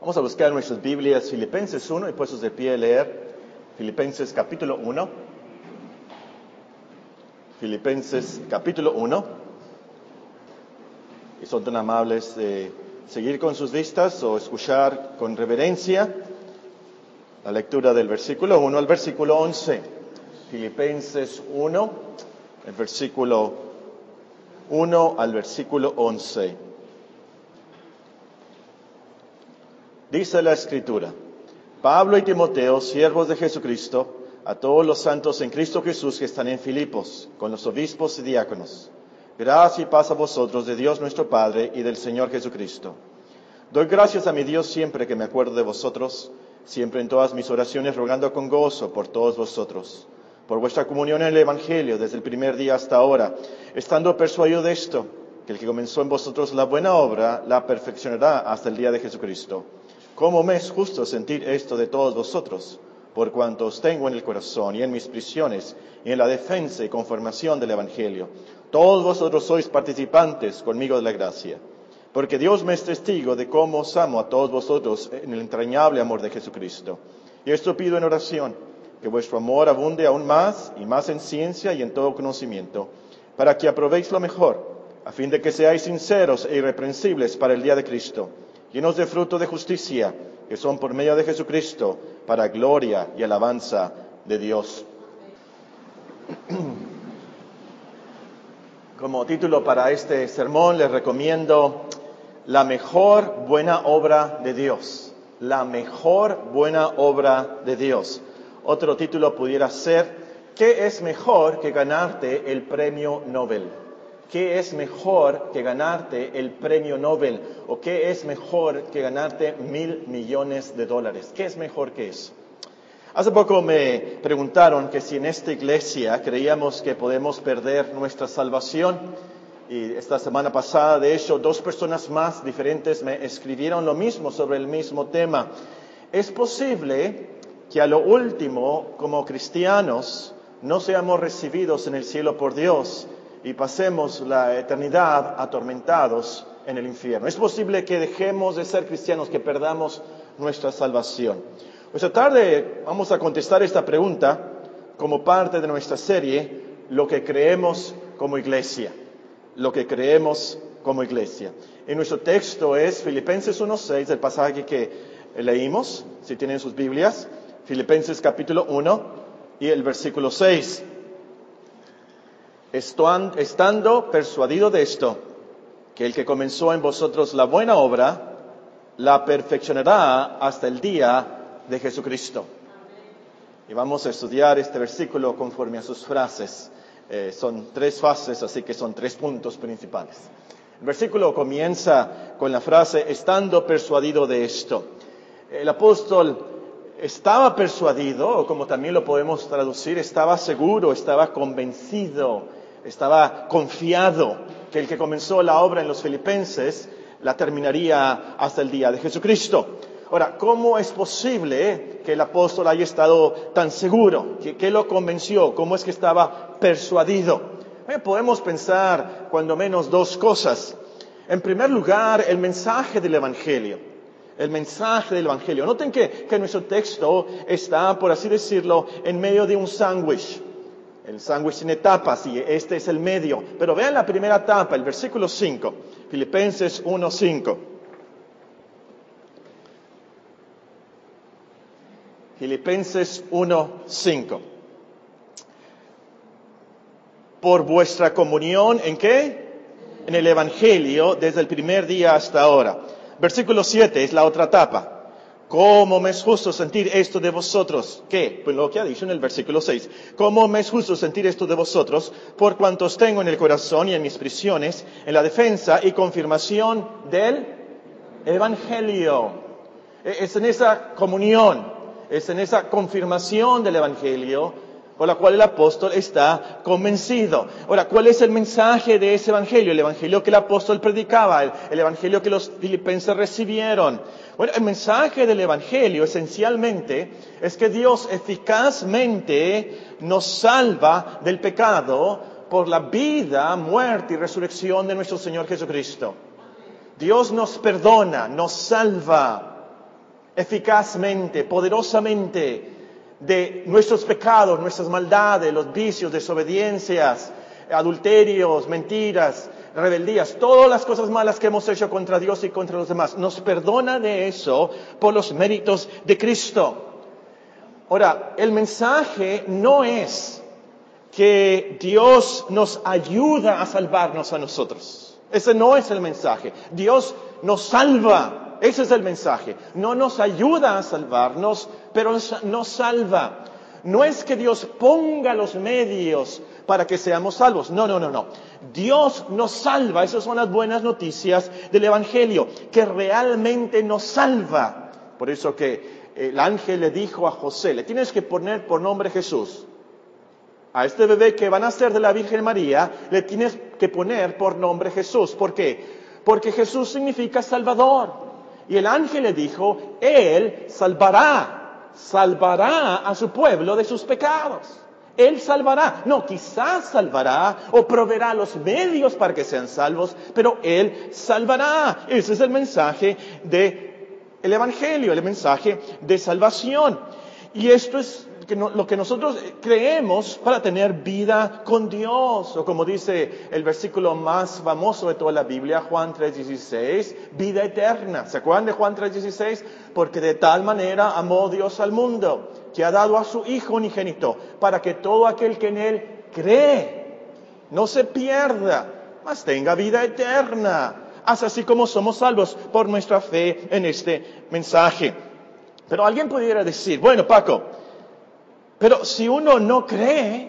Vamos a buscar nuestras Biblias Filipenses 1 y puestos de pie a leer Filipenses capítulo 1. Filipenses capítulo 1. Y son tan amables de seguir con sus vistas o escuchar con reverencia la lectura del versículo 1 al versículo 11. Filipenses 1, el versículo 1 al versículo 11. Dice la Escritura, Pablo y Timoteo, siervos de Jesucristo, a todos los santos en Cristo Jesús que están en Filipos, con los obispos y diáconos. Gracias y paz a vosotros de Dios nuestro Padre y del Señor Jesucristo. Doy gracias a mi Dios siempre que me acuerdo de vosotros, siempre en todas mis oraciones rogando con gozo por todos vosotros, por vuestra comunión en el Evangelio desde el primer día hasta ahora, estando persuadido de esto, que el que comenzó en vosotros la buena obra la perfeccionará hasta el día de Jesucristo. ¿Cómo me es justo sentir esto de todos vosotros? Por cuanto os tengo en el corazón y en mis prisiones y en la defensa y conformación del Evangelio. Todos vosotros sois participantes conmigo de la gracia. Porque Dios me es testigo de cómo os amo a todos vosotros en el entrañable amor de Jesucristo. Y esto pido en oración, que vuestro amor abunde aún más y más en ciencia y en todo conocimiento, para que aprobéis lo mejor, a fin de que seáis sinceros e irreprensibles para el día de Cristo llenos de fruto de justicia, que son por medio de Jesucristo, para gloria y alabanza de Dios. Como título para este sermón les recomiendo La mejor buena obra de Dios. La mejor buena obra de Dios. Otro título pudiera ser ¿Qué es mejor que ganarte el premio Nobel? ¿Qué es mejor que ganarte el premio Nobel? ¿O qué es mejor que ganarte mil millones de dólares? ¿Qué es mejor que eso? Hace poco me preguntaron que si en esta iglesia creíamos que podemos perder nuestra salvación. Y esta semana pasada, de hecho, dos personas más diferentes me escribieron lo mismo sobre el mismo tema. Es posible que a lo último, como cristianos, no seamos recibidos en el cielo por Dios, y pasemos la eternidad atormentados en el infierno. Es posible que dejemos de ser cristianos, que perdamos nuestra salvación. Esta tarde vamos a contestar esta pregunta como parte de nuestra serie, lo que creemos como iglesia. Lo que creemos como iglesia. Y nuestro texto es Filipenses 1.6, el pasaje que leímos, si tienen sus Biblias, Filipenses capítulo 1 y el versículo 6 estando persuadido de esto, que el que comenzó en vosotros la buena obra, la perfeccionará hasta el día de Jesucristo. Y vamos a estudiar este versículo conforme a sus frases. Eh, son tres fases, así que son tres puntos principales. El versículo comienza con la frase, estando persuadido de esto. El apóstol estaba persuadido, o como también lo podemos traducir, estaba seguro, estaba convencido, estaba confiado que el que comenzó la obra en los filipenses la terminaría hasta el día de Jesucristo. Ahora, ¿cómo es posible que el apóstol haya estado tan seguro? ¿Qué, lo convenció? ¿Cómo es que estaba persuadido? Eh, podemos pensar cuando menos dos cosas. En primer lugar, el mensaje del Evangelio. El mensaje del Evangelio. Noten que, que nuestro texto está, por así decirlo, en medio de un sándwich. El sándwich tiene etapas y este es el medio. Pero vean la primera etapa, el versículo 5, Filipenses 1, 5. Filipenses 1, 5. Por vuestra comunión, ¿en qué? En el Evangelio desde el primer día hasta ahora. Versículo 7 es la otra etapa. ¿Cómo me es justo sentir esto de vosotros? ¿Qué? Pues lo que ha dicho en el versículo 6. ¿Cómo me es justo sentir esto de vosotros? Por cuantos tengo en el corazón y en mis prisiones, en la defensa y confirmación del Evangelio. E-, es en esa comunión, es en esa confirmación del Evangelio por la cual el apóstol está convencido. Ahora, ¿cuál es el mensaje de ese evangelio? El evangelio que el apóstol predicaba, el, evangelio que los filipenses recibieron. Bueno, el mensaje del evangelio esencialmente es que Dios eficazmente nos salva del pecado por la vida, muerte y resurrección de nuestro Señor Jesucristo. Dios nos perdona, nos salva eficazmente, poderosamente de nuestros pecados, nuestras maldades, los vicios, desobediencias, adulterios, mentiras, rebeldías, todas las cosas malas que hemos hecho contra Dios y contra los demás. Nos perdona de eso por los méritos de Cristo. Ahora, el mensaje no es que Dios nos ayuda a salvarnos a nosotros. Ese no es el mensaje. Dios nos salva. Ese es el mensaje. No nos ayuda a salvarnos, pero nos salva. No es que Dios ponga los medios para que seamos salvos. No, no, no, no. Dios nos salva. Esas son las buenas noticias del Evangelio, que realmente nos salva. Por eso que el ángel le dijo a José, le tienes que poner por nombre Jesús. A este bebé que van a ser de la Virgen María, le tienes que poner por nombre Jesús. ¿Por qué? Porque Jesús significa Salvador. Y el ángel le dijo, Él salvará, salvará a su pueblo de sus pecados. Él salvará, no, quizás salvará o proveerá los medios para que sean salvos, pero Él salvará. Ese es el mensaje del el Evangelio, el mensaje de salvación. Y esto es lo que nosotros creemos para tener vida con Dios, o como dice el versículo más famoso de toda la Biblia, Juan 3:16, vida eterna. ¿Se acuerdan de Juan 3:16? Porque de tal manera amó Dios al mundo, que ha dado a su Hijo unigénito, para que todo aquel que en Él cree no se pierda, mas tenga vida eterna. Así como somos salvos por nuestra fe en este mensaje. Pero alguien pudiera decir, bueno, Paco, pero si uno no cree,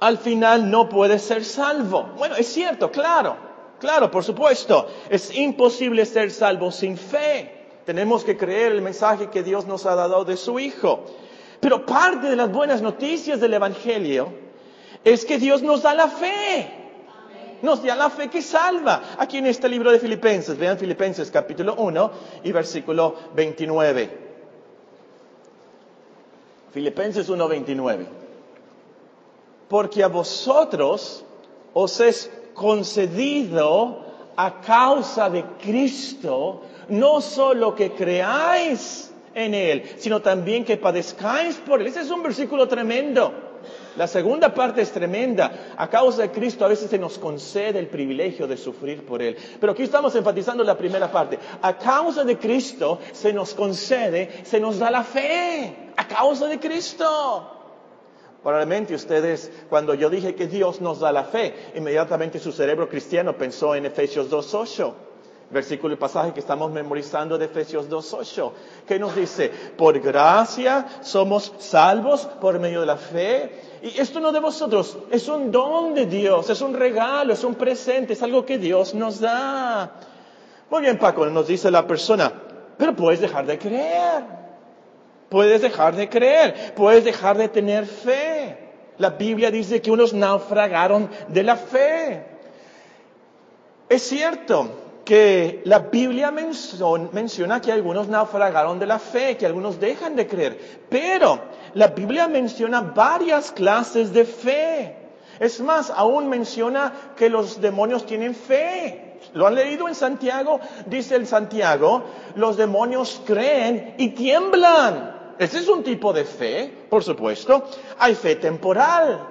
al final no puede ser salvo. Bueno, es cierto, claro, claro, por supuesto. Es imposible ser salvo sin fe. Tenemos que creer el mensaje que Dios nos ha dado de su Hijo. Pero parte de las buenas noticias del Evangelio es que Dios nos da la fe. Nos da la fe que salva. Aquí en este libro de Filipenses, vean Filipenses capítulo 1 y versículo 29. Filipenses 1:29. Porque a vosotros os es concedido a causa de Cristo no solo que creáis en Él, sino también que padezcáis por Él. Ese es un versículo tremendo. La segunda parte es tremenda. A causa de Cristo a veces se nos concede el privilegio de sufrir por Él. Pero aquí estamos enfatizando la primera parte. A causa de Cristo se nos concede, se nos da la fe a causa de Cristo. Probablemente ustedes, cuando yo dije que Dios nos da la fe, inmediatamente su cerebro cristiano pensó en Efesios 2.8, versículo y pasaje que estamos memorizando de Efesios 2.8, que nos dice, por gracia somos salvos por medio de la fe. Y esto no de vosotros, es un don de Dios, es un regalo, es un presente, es algo que Dios nos da. Muy bien, Paco, nos dice la persona, pero puedes dejar de creer. Puedes dejar de creer, puedes dejar de tener fe. La Biblia dice que unos naufragaron de la fe. Es cierto que la Biblia menciona que algunos naufragaron de la fe, que algunos dejan de creer, pero la Biblia menciona varias clases de fe. Es más, aún menciona que los demonios tienen fe. ¿Lo han leído en Santiago? Dice el Santiago, los demonios creen y tiemblan. Ese es un tipo de fe, por supuesto. Hay fe temporal,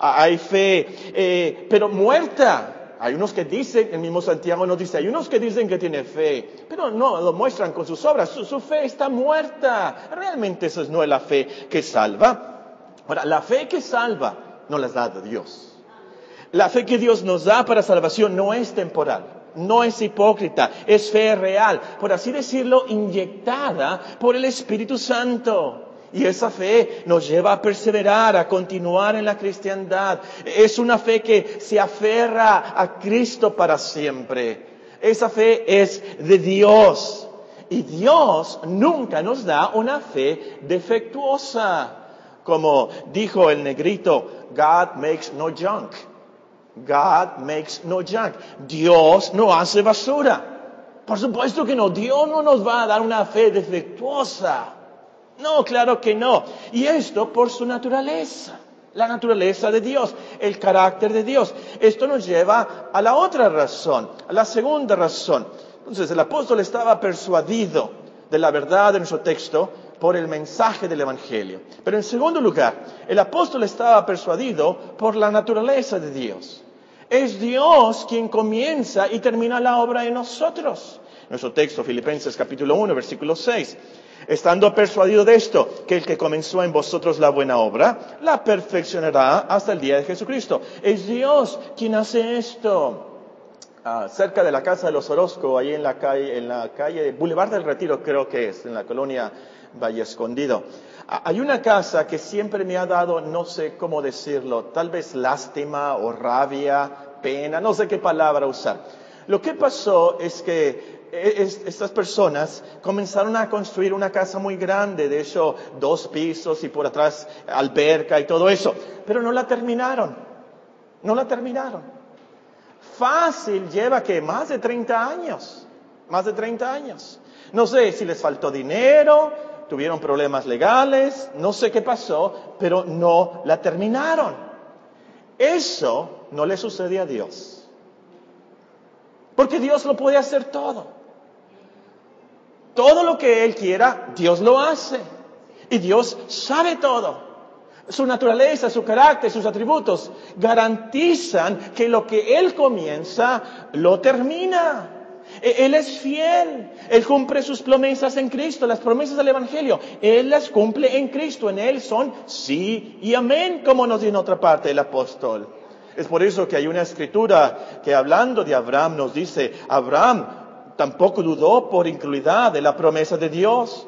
hay fe, eh, pero muerta. Hay unos que dicen, el mismo Santiago nos dice, hay unos que dicen que tiene fe, pero no lo muestran con sus obras. Su, fe está muerta. Realmente eso no es la fe que salva. Ahora, la fe que salva no la da Dios. La fe que Dios nos da para salvación no es temporal no es hipócrita, es fe real, por así decirlo, inyectada por el Espíritu Santo. Y esa fe nos lleva a perseverar, a continuar en la cristiandad. Es una fe que se aferra a Cristo para siempre. Esa fe es de Dios. Y Dios nunca nos da una fe defectuosa. Como dijo el negrito, God makes no junk. God makes no junk. Dios no hace basura. Por supuesto que no. Dios no nos va a dar una fe defectuosa. No, claro que no. Y esto por su naturaleza. La naturaleza de Dios, el carácter de Dios. Esto nos lleva a la otra razón, a la segunda razón. Entonces el apóstol estaba persuadido de la verdad de nuestro texto por el mensaje del Evangelio. Pero en segundo lugar, el apóstol estaba persuadido por la naturaleza de Dios. Es Dios quien comienza y termina la obra en nosotros. Nuestro texto, Filipenses capítulo 1, versículo 6. Estando persuadido de esto, que el que comenzó en vosotros la buena obra, la perfeccionará hasta el día de Jesucristo. Es Dios quien hace esto. Ah, cerca de la casa de los Orozco, ahí en la calle, en la calle Boulevard del Retiro, creo que es, en la colonia Valle Escondido. Ah, hay una casa que siempre me ha dado, no sé cómo decirlo, tal vez lástima o rabia, pena, no sé qué palabra usar. Lo que pasó es que e, estas personas comenzaron a construir una casa muy grande, de hecho, dos pisos y por atrás alberca y todo eso, pero no la terminaron, no la terminaron fácil lleva que más de 30 años, más de 30 años. No sé si les faltó dinero, tuvieron problemas legales, no sé qué pasó, pero no la terminaron. Eso no le sucede a Dios. Porque Dios lo puede hacer todo. Todo lo que Él quiera, Dios lo hace. Y Dios sabe todo su naturaleza, su carácter, sus atributos, garantizan que lo que Él comienza, lo termina. E-, Él es fiel, Él cumple sus promesas en Cristo, las promesas del Evangelio, Él las cumple en Cristo, en Él son sí y amén, como nos dice en otra parte el apóstol. Es por eso que hay una escritura que hablando de Abraham nos dice, Abraham tampoco dudó por incredulidad de la promesa de Dios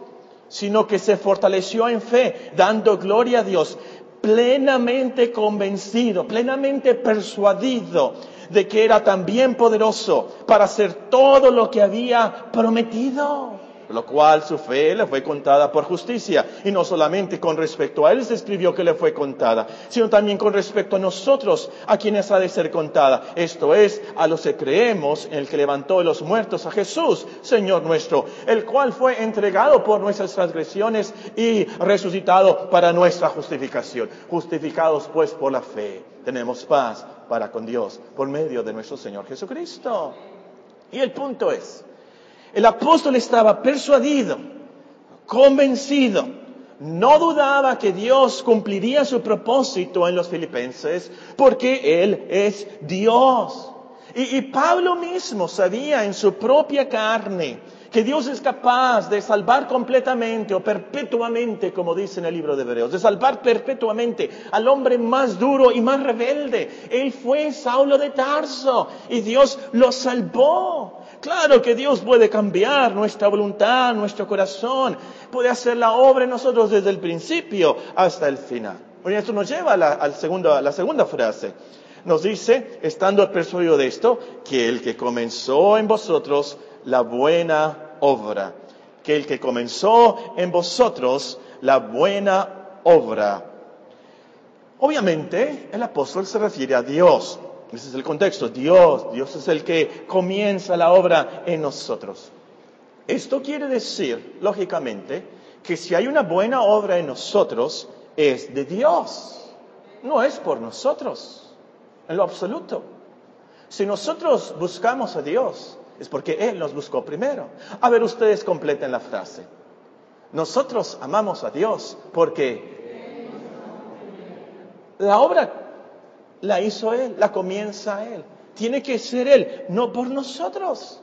sino que se fortaleció en fe, dando gloria a Dios, plenamente convencido, plenamente persuadido de que era también poderoso para hacer todo lo que había prometido lo cual su fe le fue contada por justicia. Y no solamente con respecto a él se escribió que le fue contada, sino también con respecto a nosotros, a quienes ha de ser contada. Esto es, a los que creemos en el que levantó de los muertos a Jesús, Señor nuestro, el cual fue entregado por nuestras transgresiones y resucitado para nuestra justificación. Justificados pues por la fe, tenemos paz para con Dios por medio de nuestro Señor Jesucristo. Y el punto es, el apóstol estaba persuadido, convencido, no dudaba que Dios cumpliría su propósito en los filipenses porque Él es Dios. Y, Pablo mismo sabía en su propia carne que Dios es capaz de salvar completamente o perpetuamente, como dice en el libro de Hebreos, de salvar perpetuamente al hombre más duro y más rebelde. Él fue Saulo de Tarso y Dios lo salvó. Claro que Dios puede cambiar nuestra voluntad, nuestro corazón, puede hacer la obra en nosotros desde el principio hasta el final. Bueno, esto nos lleva a la, al segundo, a la segunda frase. Nos dice, estando persuadido de esto, que el que comenzó en vosotros la buena obra, que el que comenzó en vosotros la buena obra. Obviamente, el apóstol se refiere a Dios. Ese es el contexto. Dios, Dios es el que comienza la obra en nosotros. Esto quiere decir, lógicamente, que si hay una buena obra en nosotros, es de Dios. No es por nosotros, en lo absoluto. Si nosotros buscamos a Dios, es porque Él nos buscó primero. A ver, ustedes completen la frase. Nosotros amamos a Dios porque la obra la hizo Él, la comienza Él. Tiene que ser Él, no por nosotros.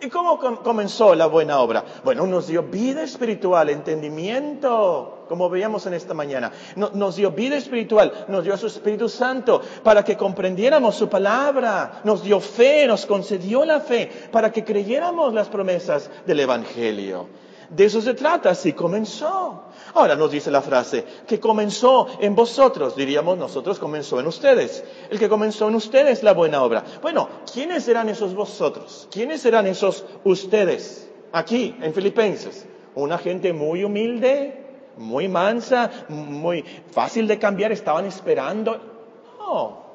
¿Y cómo comenzó la buena obra? Bueno, nos dio vida espiritual, entendimiento, como veíamos en esta mañana. nos dio vida espiritual, nos dio su Espíritu Santo para que comprendiéramos su palabra. Nos dio fe, nos concedió la fe para que creyéramos las promesas del Evangelio. De eso se trata, así comenzó. Ahora nos dice la frase, que comenzó en vosotros, diríamos nosotros comenzó en ustedes. El que comenzó en ustedes la buena obra. Bueno, ¿quiénes serán esos vosotros? ¿Quiénes serán esos ustedes? Aquí, en Filipenses. Una gente muy humilde, muy mansa, muy fácil de cambiar, estaban esperando. No,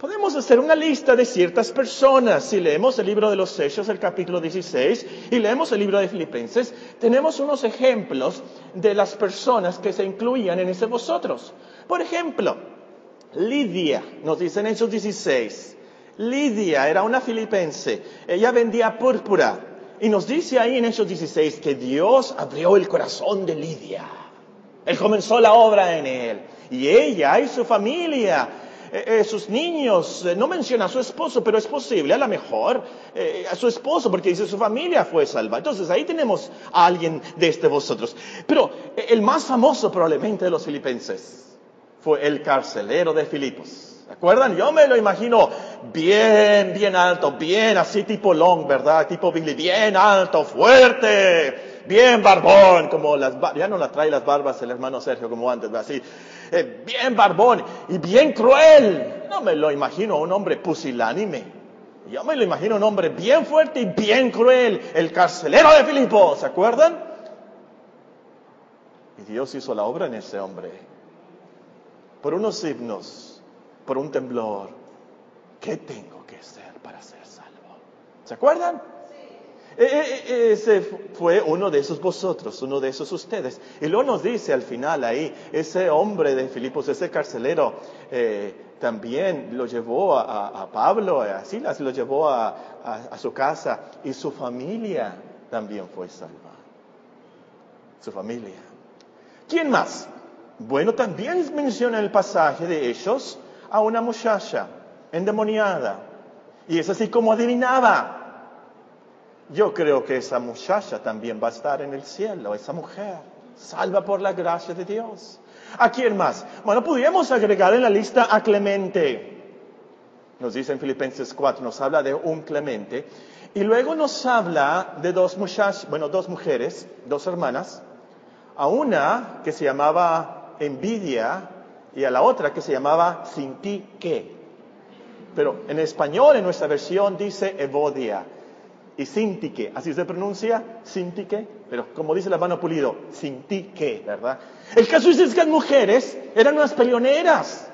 Podemos hacer una lista de ciertas personas. Si leemos el libro de los Hechos, el capítulo 16, y leemos el libro de Filipenses, tenemos unos ejemplos de las personas que se incluían en ese vosotros. Por ejemplo, Lidia, nos dice en Hechos 16, Lidia era una filipense, ella vendía púrpura Y nos dice ahí en Hechos 16 que Dios abrió el corazón de Lidia. Él comenzó la obra en él. Y ella y su familia, eh, eh, sus niños, eh, no menciona a su esposo, pero es posible, a lo mejor, a su esposo, porque dice su familia fue salva. Entonces ahí tenemos a alguien de este vosotros. Pero el más famoso probablemente de los filipenses fue el carcelero de Filipos. ¿Se acuerdan? Yo me lo imagino bien, bien alto, bien así tipo long, ¿verdad? Tipo Billy, bien alto, fuerte, bien barbón, como las, ya no la trae las barbas el hermano Sergio como antes, así, eh, bien barbón y bien cruel. No me lo imagino un hombre pusilánime. Yo me lo imagino un hombre bien fuerte y bien cruel, el carcelero de Filipos, ¿se acuerdan? Y Dios hizo la obra en ese hombre. Por unos himnos por un temblor, ¿qué tengo que hacer para ser salvo? ¿Se acuerdan? E, e, e, ese fue uno de esos vosotros, uno de esos ustedes. Y luego nos dice al final ahí, ese hombre de Filipos, ese carcelero, eh, también lo llevó a, Pablo, a Silas, lo llevó a, a, su casa y su familia también fue salva. Su familia. ¿Quién más? Bueno, también menciona el pasaje de ellos a una muchacha endemoniada. Y es así como adivinaba. Yo creo que esa muchacha también va a estar en el cielo, esa mujer, salva por la gracia de Dios. ¿A quién más? Bueno, podríamos agregar en la lista a Clemente. Nos dice en Filipenses 4, nos habla de un Clemente. Y luego nos habla de dos muchachas, bueno, dos mujeres, dos hermanas. A una que se llamaba Envidia y a la otra que se llamaba Sin ti qué. Pero en español, en nuestra versión, dice Evodia. Y sin ti qué. Así se pronuncia, sin ti qué. Pero como dice la mano pulido, sin ti qué, ¿verdad? El caso es que las mujeres eran unas peleoneras.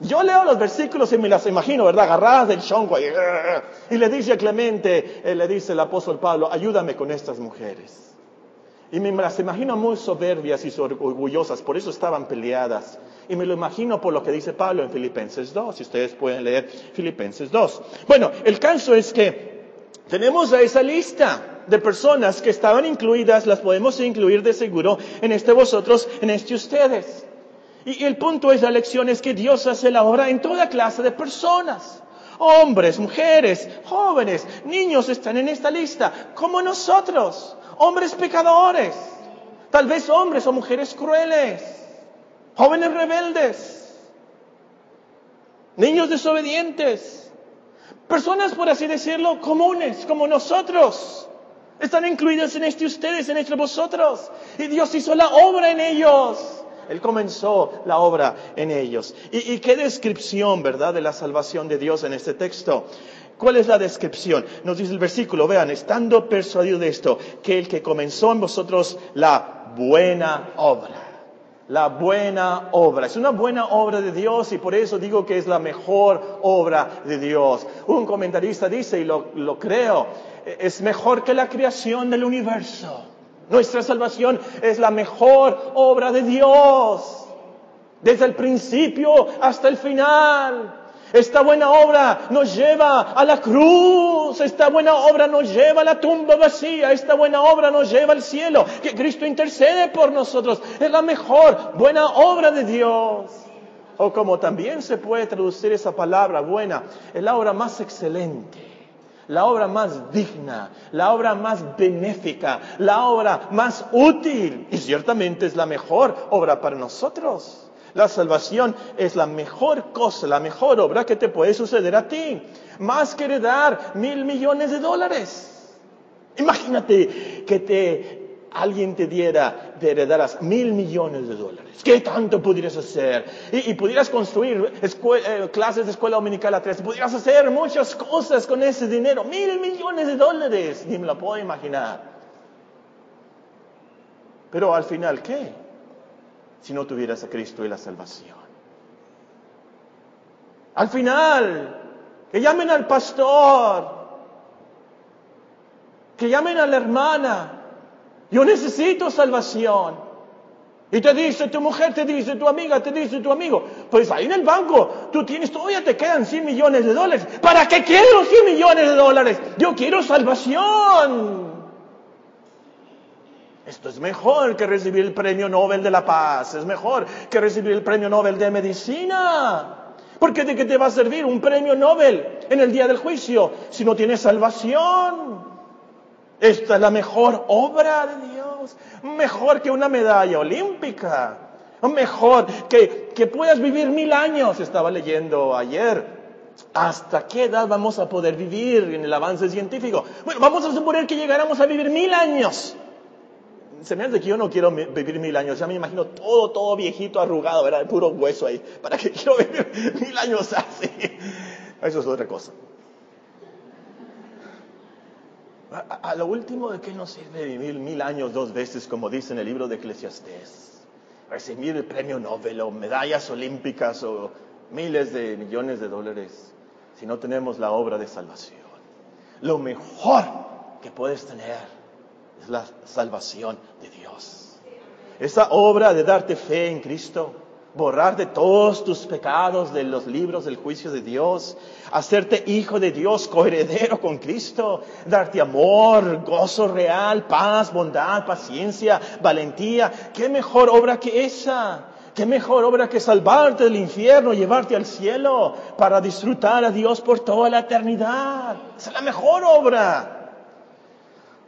Yo leo los versículos y me las imagino, ¿verdad? Agarradas del chonco. Y, le dice a Clemente, eh, le dice el apóstol Pablo, ayúdame con estas mujeres. Y me las imagino muy soberbias y orgullosas, por eso estaban peleadas. Y me lo imagino por lo que dice Pablo en Filipenses 2, si ustedes pueden leer Filipenses 2. Bueno, el caso es que tenemos a esa lista de personas que estaban incluidas, las podemos incluir de seguro en este vosotros, en este ustedes. Y el punto es, la lección es que Dios hace la obra en toda clase de personas. Hombres, mujeres, jóvenes, niños están en esta lista, como nosotros hombres pecadores, tal vez hombres o mujeres crueles, jóvenes rebeldes, niños desobedientes, personas, por así decirlo, comunes, como nosotros. Están incluidos en este ustedes, en este vosotros. Y Dios hizo la obra en ellos. Él comenzó la obra en ellos. Y, y, qué descripción, ¿verdad?, de la salvación de Dios en este texto. ¿Cuál es la descripción? Nos dice el versículo, vean, estando persuadido de esto, que el que comenzó en vosotros la buena obra. La buena obra. Es una buena obra de Dios y por eso digo que es la mejor obra de Dios. Un comentarista dice, y lo, creo, es mejor que la creación del universo. Nuestra salvación es la mejor obra de Dios. Desde el principio hasta el final. Esta buena obra nos lleva a la cruz. Esta buena obra nos lleva a la tumba vacía. Esta buena obra nos lleva al cielo. Que Cristo intercede por nosotros. Es la mejor buena obra de Dios. O como también se puede traducir esa palabra buena, es la obra más excelente la obra más digna, la obra más benéfica, la obra más útil y ciertamente es la mejor obra para nosotros. La salvación es la mejor cosa, la mejor obra que te puede suceder a ti. Más que heredar mil millones de dólares. Imagínate que te, alguien te diera, te heredaras mil millones de dólares. ¿Qué tanto pudieras hacer? Y, pudieras construir eh, clases de escuela dominical a tres. Pudieras hacer muchas cosas con ese dinero. Mil millones de dólares. Ni me lo puedo imaginar. Pero al final, ¿qué? Si no tuvieras a Cristo y la salvación. Al final, que llamen al pastor, que llamen a la hermana, yo necesito salvación. Y te dice tu mujer, te dice tu amiga, te dice tu amigo, pues ahí en el banco tú tienes, todavía te quedan 100 millones de dólares. ¿Para qué quiero 100 millones de dólares? Yo quiero salvación. Esto es mejor que recibir el premio Nobel de la Paz, es mejor que recibir el premio Nobel de Medicina. Porque de qué te va a servir un premio Nobel en el día del juicio si no tienes salvación? Esta es la mejor obra de Dios, mejor que una medalla olímpica, mejor que, que puedas vivir mil años, estaba leyendo ayer. ¿Hasta qué edad vamos a poder vivir en el avance científico? Bueno, vamos a suponer que llegáramos a vivir mil años se me hace que yo no quiero vivir mil años. Ya me imagino todo, todo viejito, arrugado, ¿verdad? Puro hueso ahí. ¿Para qué quiero vivir mil años así? Eso es otra cosa. A, lo último, ¿de qué nos sirve vivir mil años dos veces, como dice en el libro de Eclesiastés? Recibir el premio Nobel o medallas olímpicas o miles de millones de dólares si no tenemos la obra de salvación. Lo mejor que puedes tener es la salvación de Dios. Esa obra de darte fe en Cristo, borrar de todos tus pecados de los libros del juicio de Dios, hacerte hijo de Dios, coheredero con Cristo, darte amor, gozo real, paz, bondad, paciencia, valentía. ¿Qué mejor obra que esa? ¿Qué mejor obra que salvarte del infierno, llevarte al cielo para disfrutar a Dios por toda la eternidad? Es la mejor obra.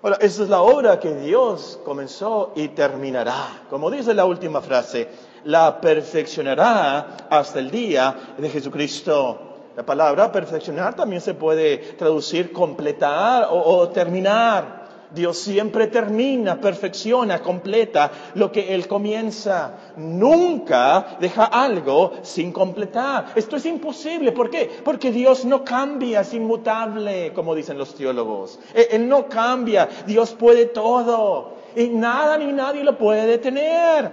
Ahora, esa es la obra que Dios comenzó y terminará. Como dice la última frase, la perfeccionará hasta el día de Jesucristo. La palabra perfeccionar también se puede traducir completar o, o terminar. Dios siempre termina, perfecciona, completa lo que Él comienza. Nunca deja algo sin completar. Esto es imposible. ¿Por qué? Porque Dios no cambia, es inmutable, como dicen los teólogos. Él no cambia, Dios puede todo. Y nada ni nadie lo puede detener.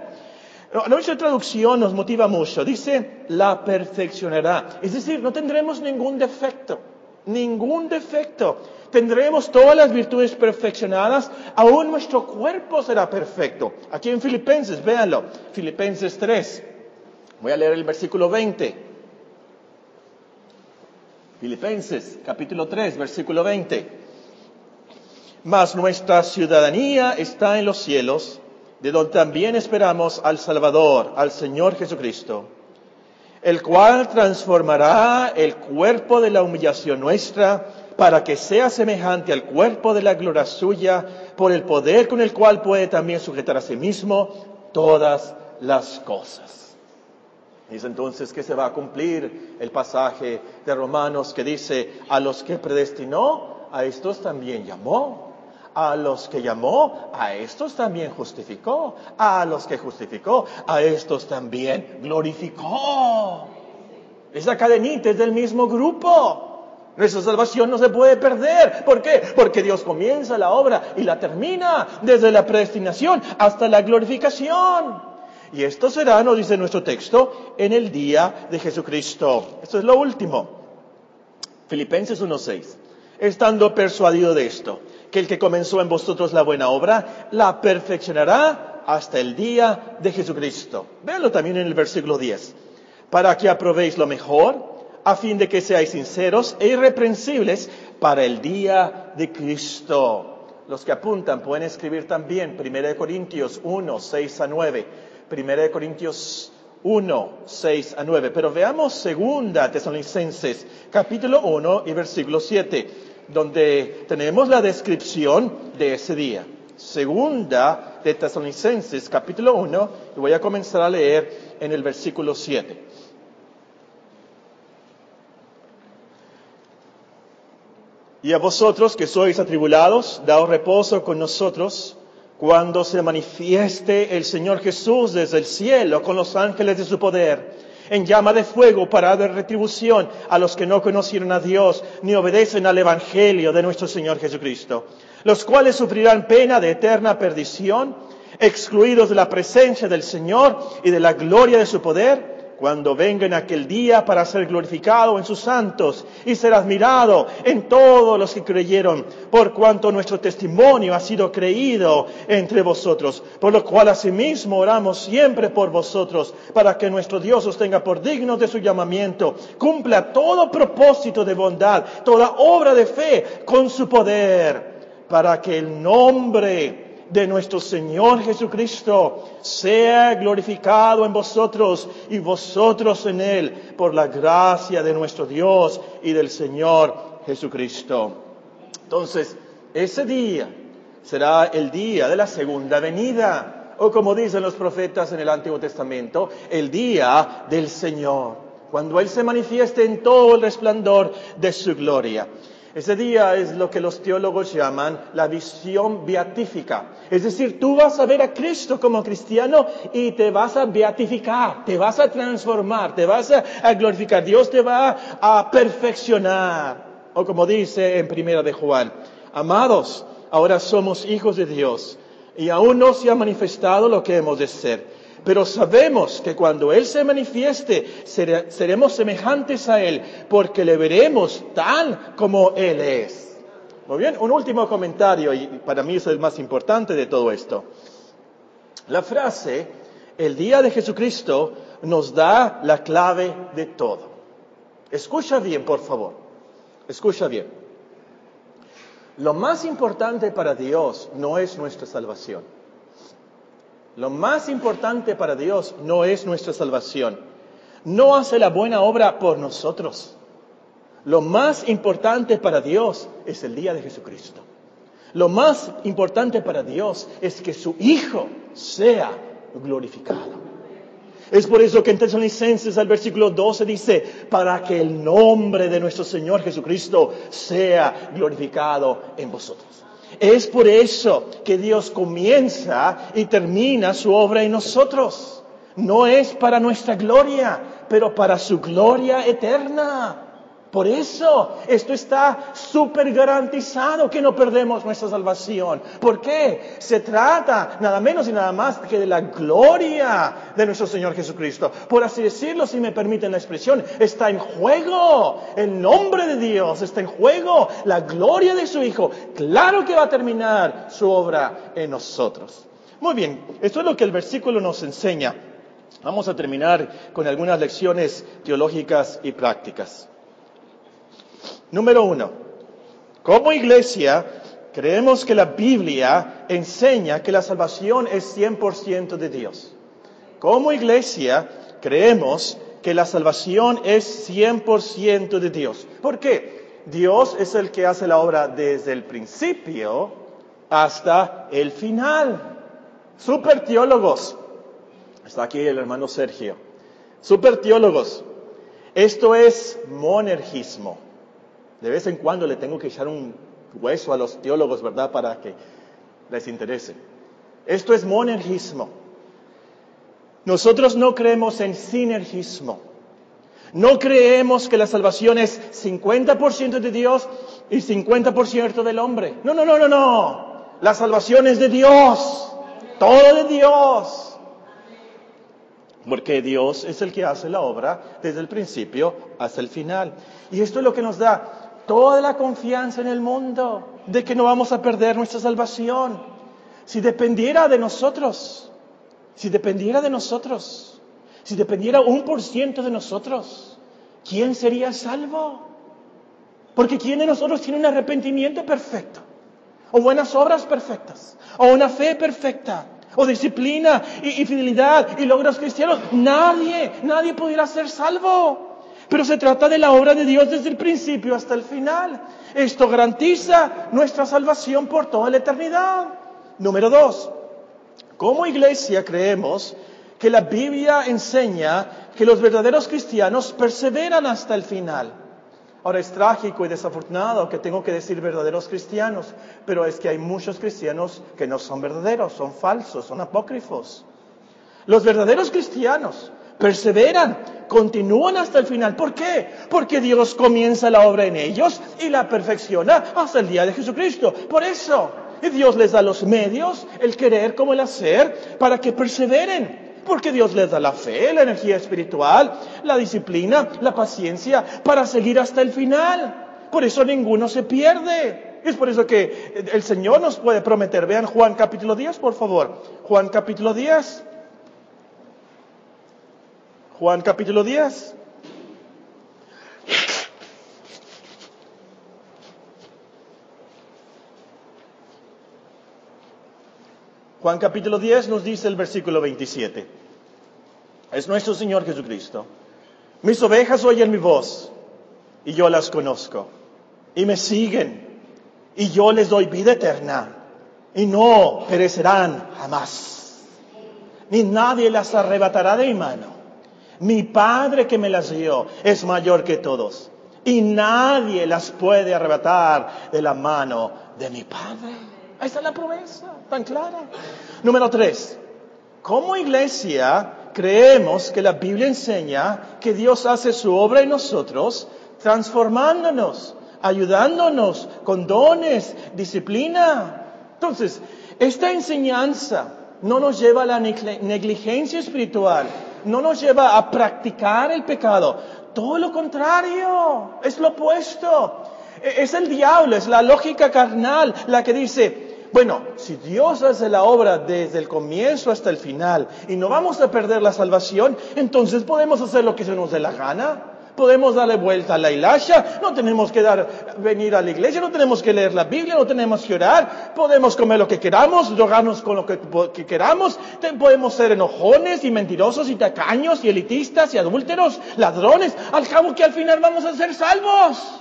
Nuestra traducción nos motiva mucho. Dice, la perfeccionará. Es decir, no tendremos ningún defecto. Ningún defecto tendremos todas las virtudes perfeccionadas, aún nuestro cuerpo será perfecto. Aquí en Filipenses, véanlo, Filipenses 3. Voy a leer el versículo 20. Filipenses, capítulo 3, versículo 20. Mas nuestra ciudadanía está en los cielos, de donde también esperamos al Salvador, al Señor Jesucristo, el cual transformará el cuerpo de la humillación nuestra para que sea semejante al cuerpo de la gloria suya, por el poder con el cual puede también sujetar a sí mismo todas las cosas. Es entonces que se va a cumplir el pasaje de Romanos que dice, a los que predestinó, a estos también llamó. A los que llamó, a estos también justificó. A los que justificó, a estos también glorificó. Esa cadenita es del mismo grupo. Nuestra salvación no se puede perder. ¿Por qué? Porque Dios comienza la obra y la termina desde la predestinación hasta la glorificación. Y esto será, nos dice nuestro texto, en el día de Jesucristo. Esto es lo último. Filipenses 1.6. Estando persuadido de esto, que el que comenzó en vosotros la buena obra, la perfeccionará hasta el día de Jesucristo. Véanlo también en el versículo 10. Para que aprobéis lo mejor, a fin de que seáis sinceros e irreprensibles para el día de Cristo. Los que apuntan pueden escribir también 1 Corintios 1, 6 a 9. 1 Corintios 1, 6 a 9. Pero veamos segunda Tesalonicenses, capítulo 1 y versículo 7, donde tenemos la descripción de ese día. Segunda de Tesalonicenses, capítulo 1, y voy a comenzar a leer en el versículo 7. Y a vosotros que sois atribulados, daos reposo con nosotros cuando se manifieste el Señor Jesús desde el cielo con los ángeles de su poder, en llama de fuego para dar retribución a los que no conocieron a Dios ni obedecen al Evangelio de nuestro Señor Jesucristo, los cuales sufrirán pena de eterna perdición, excluidos de la presencia del Señor y de la gloria de su poder, cuando venga en aquel día para ser glorificado en sus santos y ser admirado en todos los que creyeron, por cuanto nuestro testimonio ha sido creído entre vosotros, por lo cual asimismo oramos siempre por vosotros, para que nuestro Dios os tenga por dignos de su llamamiento, cumpla todo propósito de bondad, toda obra de fe con su poder, para que el nombre de nuestro Señor Jesucristo sea glorificado en vosotros y vosotros en Él por la gracia de nuestro Dios y del Señor Jesucristo. Entonces, ese día será el día de la segunda venida, o como dicen los profetas en el Antiguo Testamento, el día del Señor, cuando Él se manifieste en todo el resplandor de su gloria. Ese día es lo que los teólogos llaman la visión beatífica. Es decir, tú vas a ver a Cristo como cristiano y te vas a beatificar, te vas a transformar, te vas a, glorificar. Dios te va a perfeccionar. O como dice en Primera de Juan, amados, ahora somos hijos de Dios y aún no se ha manifestado lo que hemos de ser pero sabemos que cuando Él se manifieste, seremos semejantes a Él, porque le veremos tal como Él es. Muy bien, un último comentario, y para mí es el más importante de todo esto. La frase, el día de Jesucristo, nos da la clave de todo. Escucha bien, por favor. Escucha bien. Lo más importante para Dios no es nuestra salvación. Lo más importante para Dios no es nuestra salvación. No hace la buena obra por nosotros. Lo más importante para Dios es el día de Jesucristo. Lo más importante para Dios es que su Hijo sea glorificado. Es por eso que en Tesalonicenses al versículo 12 dice, para que el nombre de nuestro Señor Jesucristo sea glorificado en vosotros. Es por eso que Dios comienza y termina su obra en nosotros. No es para nuestra gloria, pero para su gloria eterna. Por eso esto está súper garantizado que no perdemos nuestra salvación. ¿Por qué? Se trata nada menos y nada más que de la gloria de nuestro Señor Jesucristo. Por así decirlo, si me permiten la expresión, está en juego el nombre de Dios, está en juego la gloria de su Hijo. Claro que va a terminar su obra en nosotros. Muy bien, esto es lo que el versículo nos enseña. Vamos a terminar con algunas lecciones teológicas y prácticas. Número uno, como iglesia creemos que la Biblia enseña que la salvación es 100% de Dios. Como iglesia creemos que la salvación es 100% de Dios. ¿Por qué? Dios es el que hace la obra desde el principio hasta el final. Super teólogos. Está aquí el hermano Sergio. Super teólogos. Esto es monergismo. De vez en cuando le tengo que echar un hueso a los teólogos, ¿verdad? Para que les interese. Esto es monergismo. Nosotros no creemos en sinergismo. No creemos que la salvación es 50% de Dios y 50% del hombre. No, no, no, no, no. La salvación es de Dios. Todo de Dios. Porque Dios es el que hace la obra desde el principio hasta el final. Y esto es lo que nos da toda la confianza en el mundo de que no vamos a perder nuestra salvación. Si dependiera de nosotros, si dependiera de nosotros, si dependiera un por ciento de nosotros, ¿quién sería salvo? Porque ¿quién de nosotros tiene un arrepentimiento perfecto? O buenas obras perfectas, o una fe perfecta, o disciplina y, y fidelidad y logros cristianos. Nadie, nadie pudiera ser salvo. Pero se trata de la obra de Dios desde el principio hasta el final. Esto garantiza nuestra salvación por toda la eternidad. Número dos, como iglesia creemos que la Biblia enseña que los verdaderos cristianos perseveran hasta el final. Ahora es trágico y desafortunado que tengo que decir verdaderos cristianos, pero es que hay muchos cristianos que no son verdaderos, son falsos, son apócrifos. Los verdaderos cristianos perseveran, continúan hasta el final. ¿Por qué? Porque Dios comienza la obra en ellos y la perfecciona hasta el día de Jesucristo. Por eso, Dios les da los medios, el querer como el hacer, para que perseveren Porque Dios les da la fe, la energía espiritual, la disciplina, la paciencia para seguir hasta el final. Por eso ninguno se pierde. Es por eso que el Señor nos puede prometer. Vean Juan capítulo 10, por favor. Juan capítulo 10. Juan capítulo 10. Juan capítulo 10 nos dice el versículo 27. Es nuestro Señor Jesucristo. Mis ovejas oyen mi voz y yo las conozco y me siguen y yo les doy vida eterna y no perecerán jamás. Ni nadie las arrebatará de mi mano. Mi Padre que me las dio es mayor que todos y nadie las puede arrebatar de la mano de mi Padre. Ahí está la promesa, tan clara. Número tres, como iglesia creemos que la Biblia enseña que Dios hace su obra en nosotros, transformándonos, ayudándonos con dones, disciplina. Entonces, esta enseñanza no nos lleva a la negligencia espiritual, no nos lleva a practicar el pecado. Todo lo contrario, es lo opuesto. E-, es el diablo, es la lógica carnal la que dice, bueno, si Dios hace la obra desde el comienzo hasta el final y no vamos a perder la salvación, entonces podemos hacer lo que se nos dé la gana. Podemos darle vuelta a la hilacha, no tenemos que dar, venir a la iglesia, no tenemos que leer la Biblia, no tenemos que orar, podemos comer lo que queramos, drogarnos con lo que, que queramos, podemos ser enojones y mentirosos y tacaños y elitistas y adúlteros, ladrones, al cabo que al final vamos a ser salvos.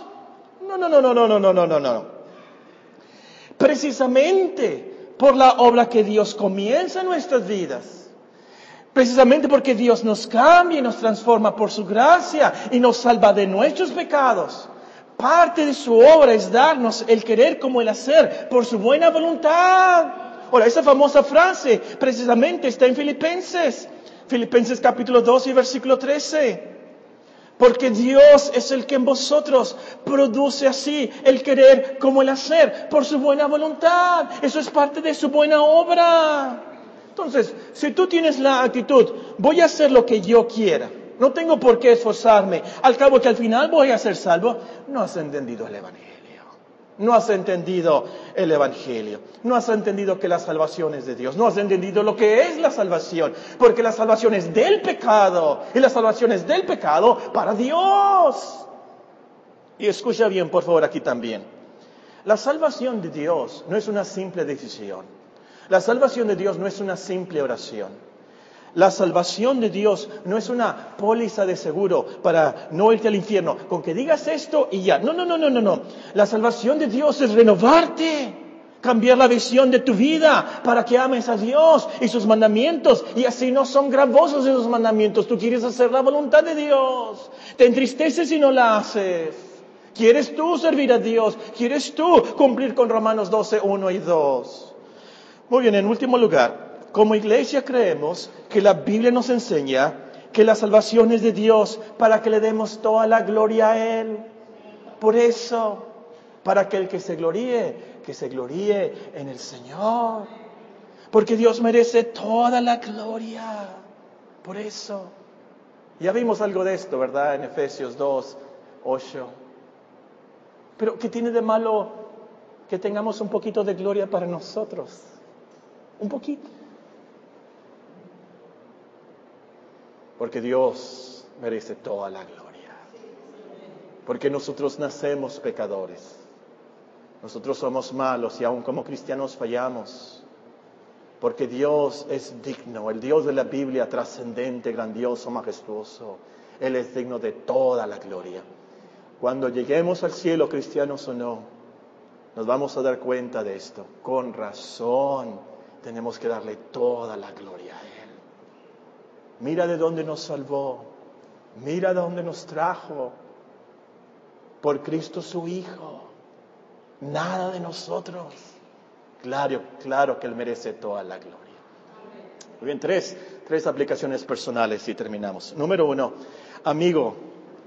No, no, no, no, no, no, no, no, no, no precisamente por la obra que Dios comienza en nuestras vidas. Precisamente porque Dios nos cambia y nos transforma por su gracia y nos salva de nuestros pecados. Parte de su obra es darnos el querer como el hacer por su buena voluntad. Ahora, esa famosa frase precisamente está en Filipenses. Filipenses capítulo 2 y versículo 13. Porque Dios es el que en vosotros produce así el querer como el hacer por su buena voluntad. Eso es parte de su buena obra. Entonces, si tú tienes la actitud, voy a hacer lo que yo quiera, no tengo por qué esforzarme, al cabo que al final voy a ser salvo, no has entendido el Evangelio. No has entendido el Evangelio. No has entendido que la salvación es de Dios. No has entendido lo que es la salvación. Porque la salvación es del pecado. Y la salvación es del pecado para Dios. Y escucha bien, por favor, aquí también. La salvación de Dios no es una simple decisión. La salvación de Dios no es una simple oración. La salvación de Dios no es una póliza de seguro para no irte al infierno. Con que digas esto y ya. No, no, no, no, no, no. La salvación de Dios es renovarte. Cambiar la visión de tu vida para que ames a Dios y sus mandamientos. Y así no son gravosos esos mandamientos. Tú quieres hacer la voluntad de Dios. Te entristeces si no la haces. ¿Quieres tú servir a Dios? ¿Quieres tú cumplir con Romanos 12, 1 y 2? Muy bien, en último lugar, como iglesia creemos que la Biblia nos enseña que la salvación es de Dios para que le demos toda la gloria a Él. Por eso, para que el que se gloríe, que se gloríe en el Señor. Porque Dios merece toda la gloria. Por eso. Ya vimos algo de esto, ¿verdad? En Efesios 2, 8. Pero ¿qué tiene de malo que tengamos un poquito de gloria para nosotros? Un poquito. Porque Dios merece toda la gloria. Porque nosotros nacemos pecadores. Nosotros somos malos y aún como cristianos fallamos. Porque Dios es digno, el Dios de la Biblia trascendente, grandioso, majestuoso. Él es digno de toda la gloria. Cuando lleguemos al cielo, cristianos o no, nos vamos a dar cuenta de esto. Con razón tenemos que darle toda la gloria a Él. Mira de dónde nos salvó. Mira de dónde nos trajo. Por Cristo su Hijo. Nada de nosotros. Claro, claro que Él merece toda la gloria. Muy bien, tres, tres aplicaciones personales y terminamos. Número uno, amigo.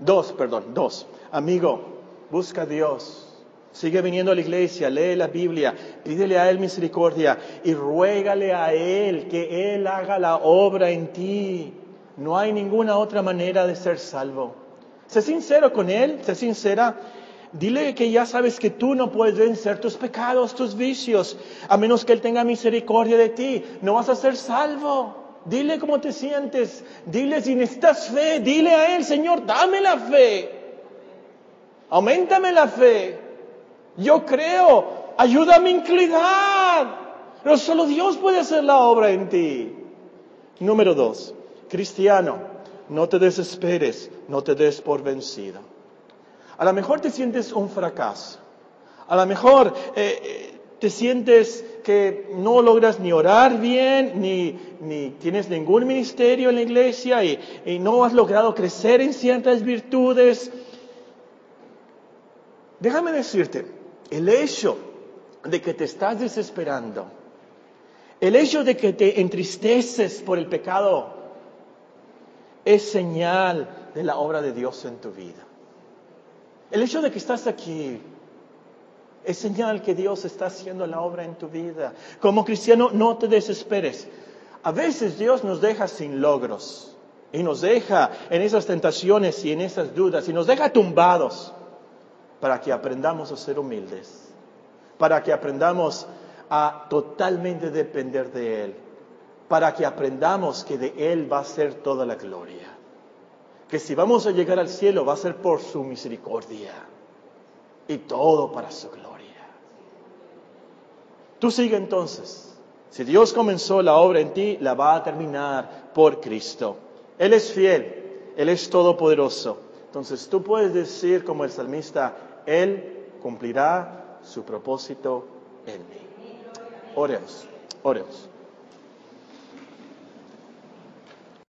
Dos, perdón, dos. Amigo, busca a Dios. Sigue viniendo a la iglesia, lee la Biblia, pídele a Él misericordia y ruégale a Él que Él haga la obra en ti. No hay ninguna otra manera de ser salvo. Sé sincero con Él, sé sincera. Dile que ya sabes que tú no puedes vencer tus pecados, tus vicios, a menos que Él tenga misericordia de ti. No vas a ser salvo. Dile cómo te sientes. Dile si necesitas fe. Dile a Él, Señor, dame la fe. Aumentame la fe. Yo creo, ayuda a inclinar. Pero solo Dios puede hacer la obra en ti. Número dos, cristiano, no te desesperes, no te des por vencido. A lo mejor te sientes un fracaso. A lo mejor eh, eh, te sientes que no logras ni orar bien, ni, ni tienes ningún ministerio en la iglesia y, y no has logrado crecer en ciertas virtudes. Déjame decirte, el hecho de que te estás desesperando, el hecho de que te entristeces por el pecado, es señal de la obra de Dios en tu vida. El hecho de que estás aquí es señal que Dios está haciendo la obra en tu vida. Como cristiano, no te desesperes. A veces Dios nos deja sin logros y nos deja en esas tentaciones y en esas dudas y nos deja tumbados para que aprendamos a ser humildes, para que aprendamos a totalmente depender de Él, para que aprendamos que de Él va a ser toda la gloria, que si vamos a llegar al cielo va a ser por su misericordia y todo para su gloria. Tú sigue entonces. Si Dios comenzó la obra en ti, la va a terminar por Cristo. Él es fiel, Él es todopoderoso. Entonces tú puedes decir como el salmista, él cumplirá su propósito en mí. Oremos, oremos.